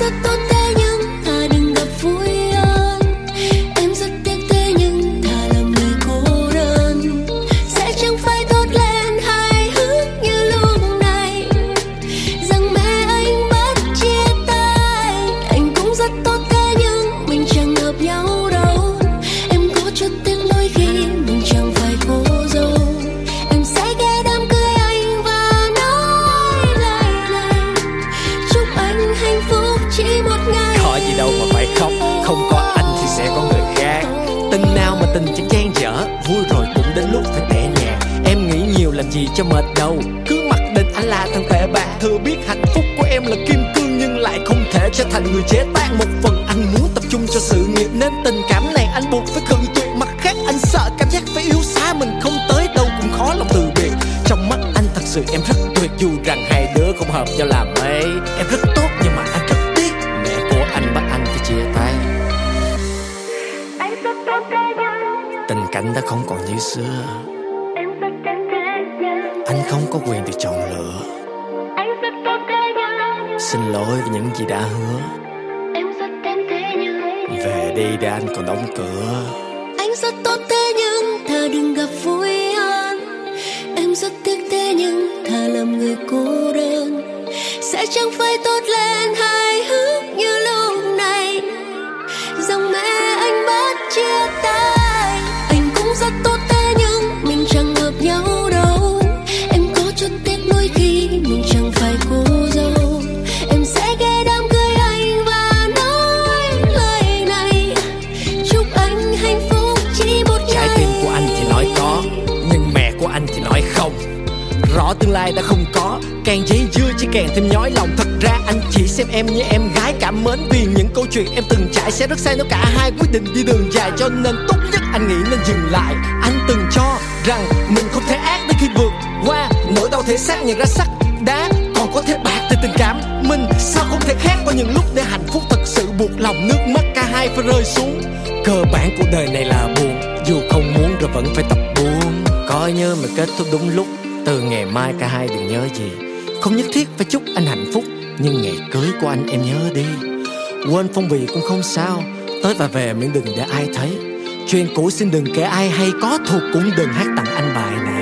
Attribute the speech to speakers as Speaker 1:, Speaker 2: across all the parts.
Speaker 1: rất tốt thế nhưng thà đừng gặp vui. Phải
Speaker 2: khóc, Không có anh thì sẽ có người khác. Tình nào mà tình chẳng gian dở, Vui rồi cũng đến lúc phải tẻ nhà Em nghĩ nhiều làm gì cho mệt đâu. Cứ mặc định anh là thằng tệ bạc. Thừa biết hạnh phúc của em là kim cương, Nhưng lại không thể trở thành người chế tác. Một phần anh muốn tập trung cho sự nghiệp, Nên tình cảm này anh buộc phải cự tuyệt Mặt khác, anh sợ cảm giác phải yếu xa Mình không tới đâu cũng khó lòng từ biệt. Trong mắt anh thật sự em rất tuyệt, Dù rằng hai đứa không hợp nhau làm mấy. Em rất tốt, nhưng mà cảnh đã không còn như xưa. Anh không có quyền được chọn lựa. Xin lỗi vì những gì đã hứa.
Speaker 1: Em rất thế nhưng
Speaker 2: Về đi để anh còn đóng cửa.
Speaker 1: Anh rất tốt thế nhưng thà đừng gặp vui hơn. Em rất tiếc thế nhưng thà làm người cô đơn. Sẽ chẳng phải tốt lên hài hước như lúc này. Rằng mẹ anh bắt chia tay chẳng hợp nhau đâu. Em có chút tiếc nuối khi mình chẳng phải cô dâu. Em sẽ ghé đám cưới anh và nói lời này. Chúc anh hạnh phúc chỉ một
Speaker 2: Trái tim của anh thì nói có Nhưng mẹ của anh thì nói không. Rõ tương lai đã không có Càng giấy dưa chỉ càng thêm nhói lòng. Thật ra anh chỉ xem em như em gái cảm mến Vì những câu chuyện em từng trải Sẽ rất sai nếu cả hai quyết định đi đường dài Cho nên tốt anh nghĩ nên dừng lại. Anh từng cho rằng mình không thể ác Đến khi vượt qua. Nỗi đau thể xác nhận ra sắc đá Còn có thể bạc từ tình cảm Mình. Sao không thể khác qua những lúc để hạnh phúc thật sự buộc lòng Nước mắt cả hai phải rơi xuống? Cơ bản của đời này là buồn. Dù không muốn rồi vẫn phải tập buông. Coi như mình kết thúc đúng lúc. Từ ngày mai cả hai đừng nhớ gì. Không nhất thiết phải chúc anh hạnh phúc. Nhưng ngày cưới của anh em nhớ đi. Quên phong bì cũng không sao. Tới và về miễn đừng để ai thấy. Chuyện cũ xin đừng kể, ai hay Có thuộc cũng đừng hát tặng anh bài này.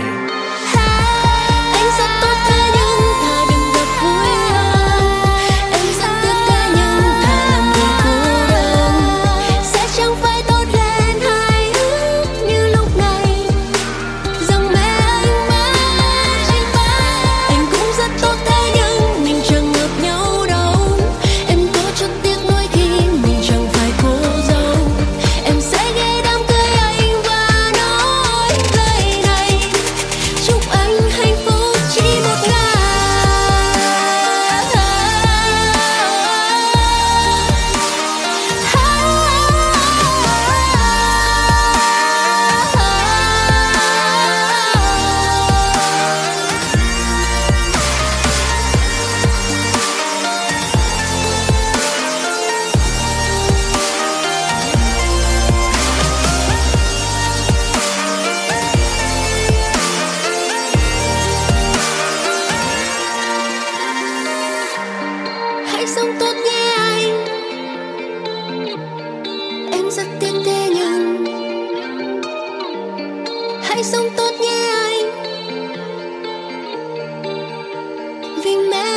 Speaker 1: rất tiếc thế nhưng hãy sống tốt nhé anh. Vì mẹ